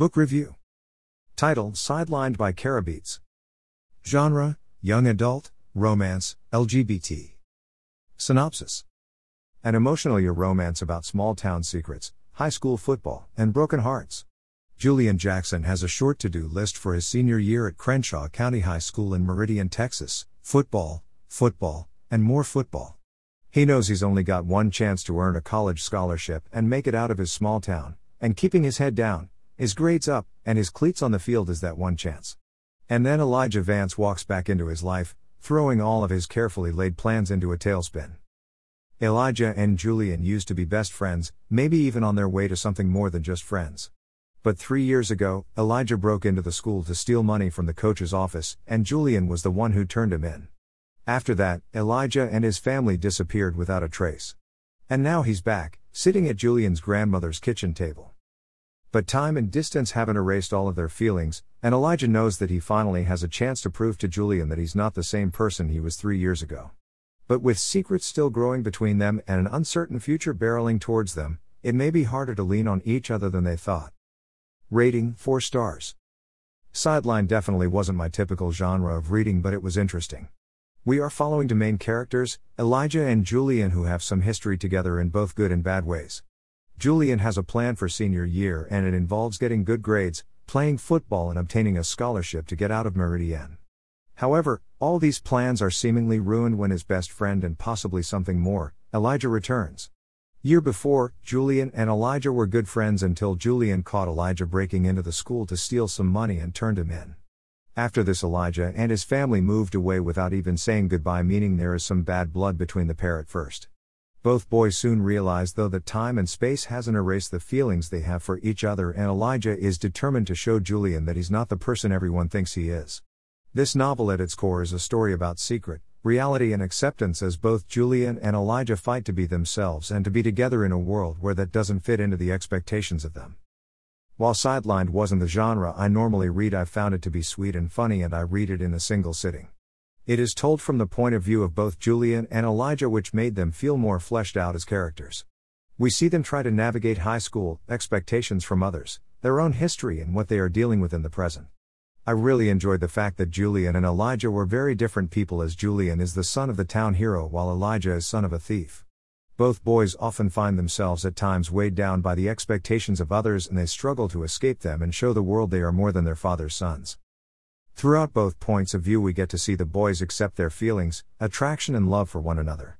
Book Review Title Sidelined by Kara Bietz. Genre Young Adult, Romance, LGBT. Synopsis An emotional year romance about small town secrets, high school football, and broken hearts. Julian Jackson has a short to do list for his senior year at Crenshaw County High School in Meridian, Texas football, football, and more football. He knows he's only got one chance to earn a college scholarship and make it out of his small town, and keeping his head down, his grades up, and his cleats on the field is that one chance. And then Elijah Vance walks back into his life, throwing all of his carefully laid plans into a tailspin. Elijah and Julian used to be best friends, maybe even on their way to something more than just friends. But three years ago, Elijah broke into the school to steal money from the coach's office, and Julian was the one who turned him in. After that, Elijah and his family disappeared without a trace. And now he's back, sitting at Julian's grandmother's kitchen table. But time and distance haven't erased all of their feelings, and Elijah knows that he finally has a chance to prove to Julian that he's not the same person he was three years ago. But with secrets still growing between them and an uncertain future barreling towards them, it may be harder to lean on each other than they thought. Rating 4 stars. Sideline definitely wasn't my typical genre of reading, but it was interesting. We are following two main characters, Elijah and Julian, who have some history together in both good and bad ways. Julian has a plan for senior year and it involves getting good grades, playing football, and obtaining a scholarship to get out of Meridian. However, all these plans are seemingly ruined when his best friend and possibly something more, Elijah returns. Year before, Julian and Elijah were good friends until Julian caught Elijah breaking into the school to steal some money and turned him in. After this, Elijah and his family moved away without even saying goodbye, meaning there is some bad blood between the pair at first. Both boys soon realize, though, that time and space hasn't erased the feelings they have for each other, and Elijah is determined to show Julian that he's not the person everyone thinks he is. This novel at its core is a story about secret, reality, and acceptance as both Julian and Elijah fight to be themselves and to be together in a world where that doesn't fit into the expectations of them. While Sidelined wasn't the genre I normally read, I found it to be sweet and funny, and I read it in a single sitting. It is told from the point of view of both Julian and Elijah, which made them feel more fleshed out as characters. We see them try to navigate high school, expectations from others, their own history, and what they are dealing with in the present. I really enjoyed the fact that Julian and Elijah were very different people, as Julian is the son of the town hero while Elijah is son of a thief. Both boys often find themselves at times weighed down by the expectations of others and they struggle to escape them and show the world they are more than their father's sons. Throughout both points of view, we get to see the boys accept their feelings, attraction, and love for one another.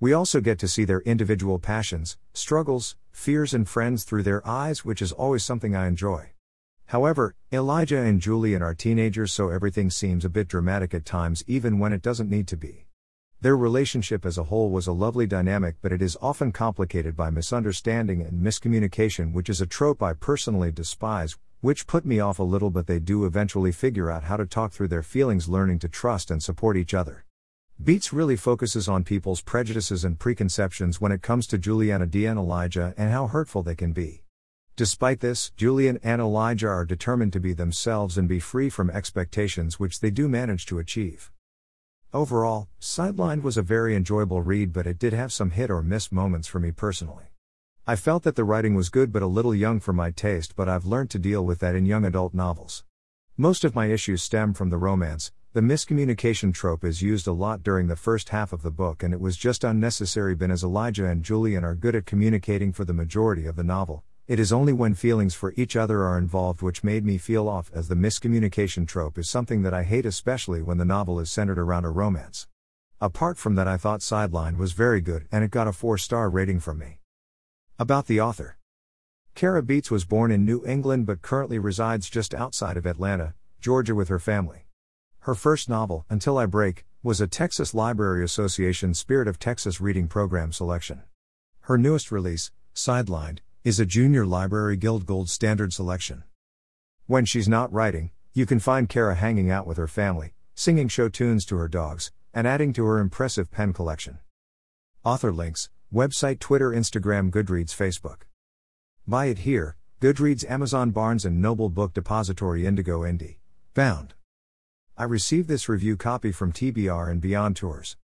We also get to see their individual passions, struggles, fears, and friends through their eyes, which is always something I enjoy. However, Elijah and Julian are teenagers, so everything seems a bit dramatic at times, even when it doesn't need to be. Their relationship as a whole was a lovely dynamic, but it is often complicated by misunderstanding and miscommunication, which is a trope I personally despise, which put me off a little, but they do eventually figure out how to talk through their feelings, learning to trust and support each other. Bietz really focuses on people's prejudices and preconceptions when it comes to Juliana D and Elijah and how hurtful they can be. Despite this, Julian and Elijah are determined to be themselves and be free from expectations, which they do manage to achieve. Overall, Sidelined was a very enjoyable read, but it did have some hit or miss moments for me personally. I felt that the writing was good but a little young for my taste, but I've learned to deal with that in young adult novels. Most of my issues stem from the romance. The miscommunication trope is used a lot during the first half of the book, and it was just unnecessary. Ben as Elijah and Julian are good at communicating for the majority of the novel. It is only when feelings for each other are involved which made me feel off, as the miscommunication trope is something that I hate, especially when the novel is centered around a romance. Apart from that, I thought Sideline was very good, and it got a 4 star rating from me. About the author Kara Bietz was born in New England but currently resides just outside of Atlanta, Georgia with her family. Her first novel, Until I Break, was a Texas Library Association Spirit of Texas Reading Program selection. Her newest release, Sidelined, is a Junior Library Guild Gold Standard selection. When she's not writing, you can find Kara hanging out with her family, singing show tunes to her dogs, and adding to her impressive pen collection. Author links Website Twitter Instagram Goodreads Facebook. Buy it here, Goodreads Amazon Barnes and Noble Book Depository Indigo Indie. Bound. I received this review copy from TBR and Beyond Tours.